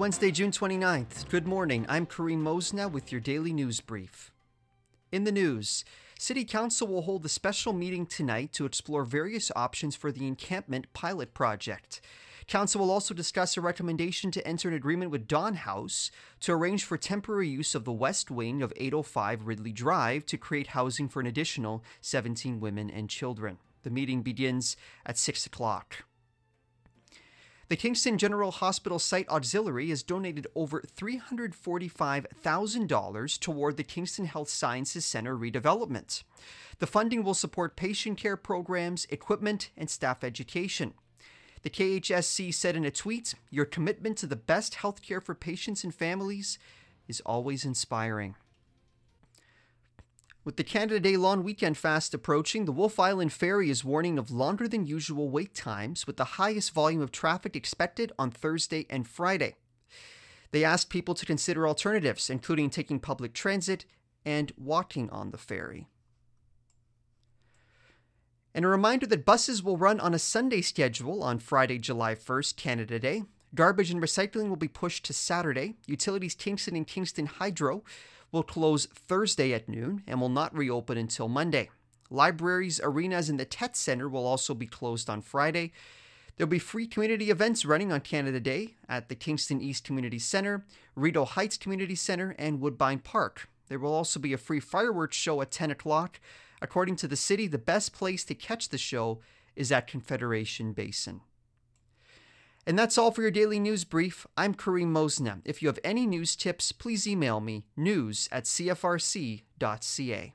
Wednesday, June 29th. Good morning. I'm Kareem Mosna with your daily news brief. In the news, City Council will hold a special meeting tonight to explore various options for the encampment pilot project. Council will also discuss a recommendation to enter an agreement with Dawn House to arrange for temporary use of the west wing of 805 Ridley Drive to create housing for an additional 17 women and children. The meeting begins at 6 o'clock. The Kingston General Hospital Site Auxiliary has donated over $345,000 toward the Kingston Health Sciences Center redevelopment. The funding will support patient care programs, equipment, and staff education. The KHSC said in a tweet, Your commitment to the best health care for patients and families is always inspiring. With the Canada Day long weekend fast approaching, the Wolfe Island Ferry is warning of longer than usual wait times, with the highest volume of traffic expected on Thursday and Friday. They asked people to consider alternatives, including taking public transit and walking on the ferry. And a reminder that buses will run on a Sunday schedule on Friday, July 1st, Canada Day. Garbage and recycling will be pushed to Saturday. Utilities Kingston and Kingston Hydro will close Thursday at noon and will not reopen until Monday. Libraries, arenas, and the Tett Center will also be closed on Friday. There'll be free community events running on Canada Day at the Kingston East Community Center, Rideau Heights Community Center, and Woodbine Park. There will also be a free fireworks show at 10 o'clock. According to the city, the best place to catch the show is at Confederation Basin. And that's all for your daily news brief. I'm Kareem Mosna. If you have any news tips, please email me news at cfrc.ca.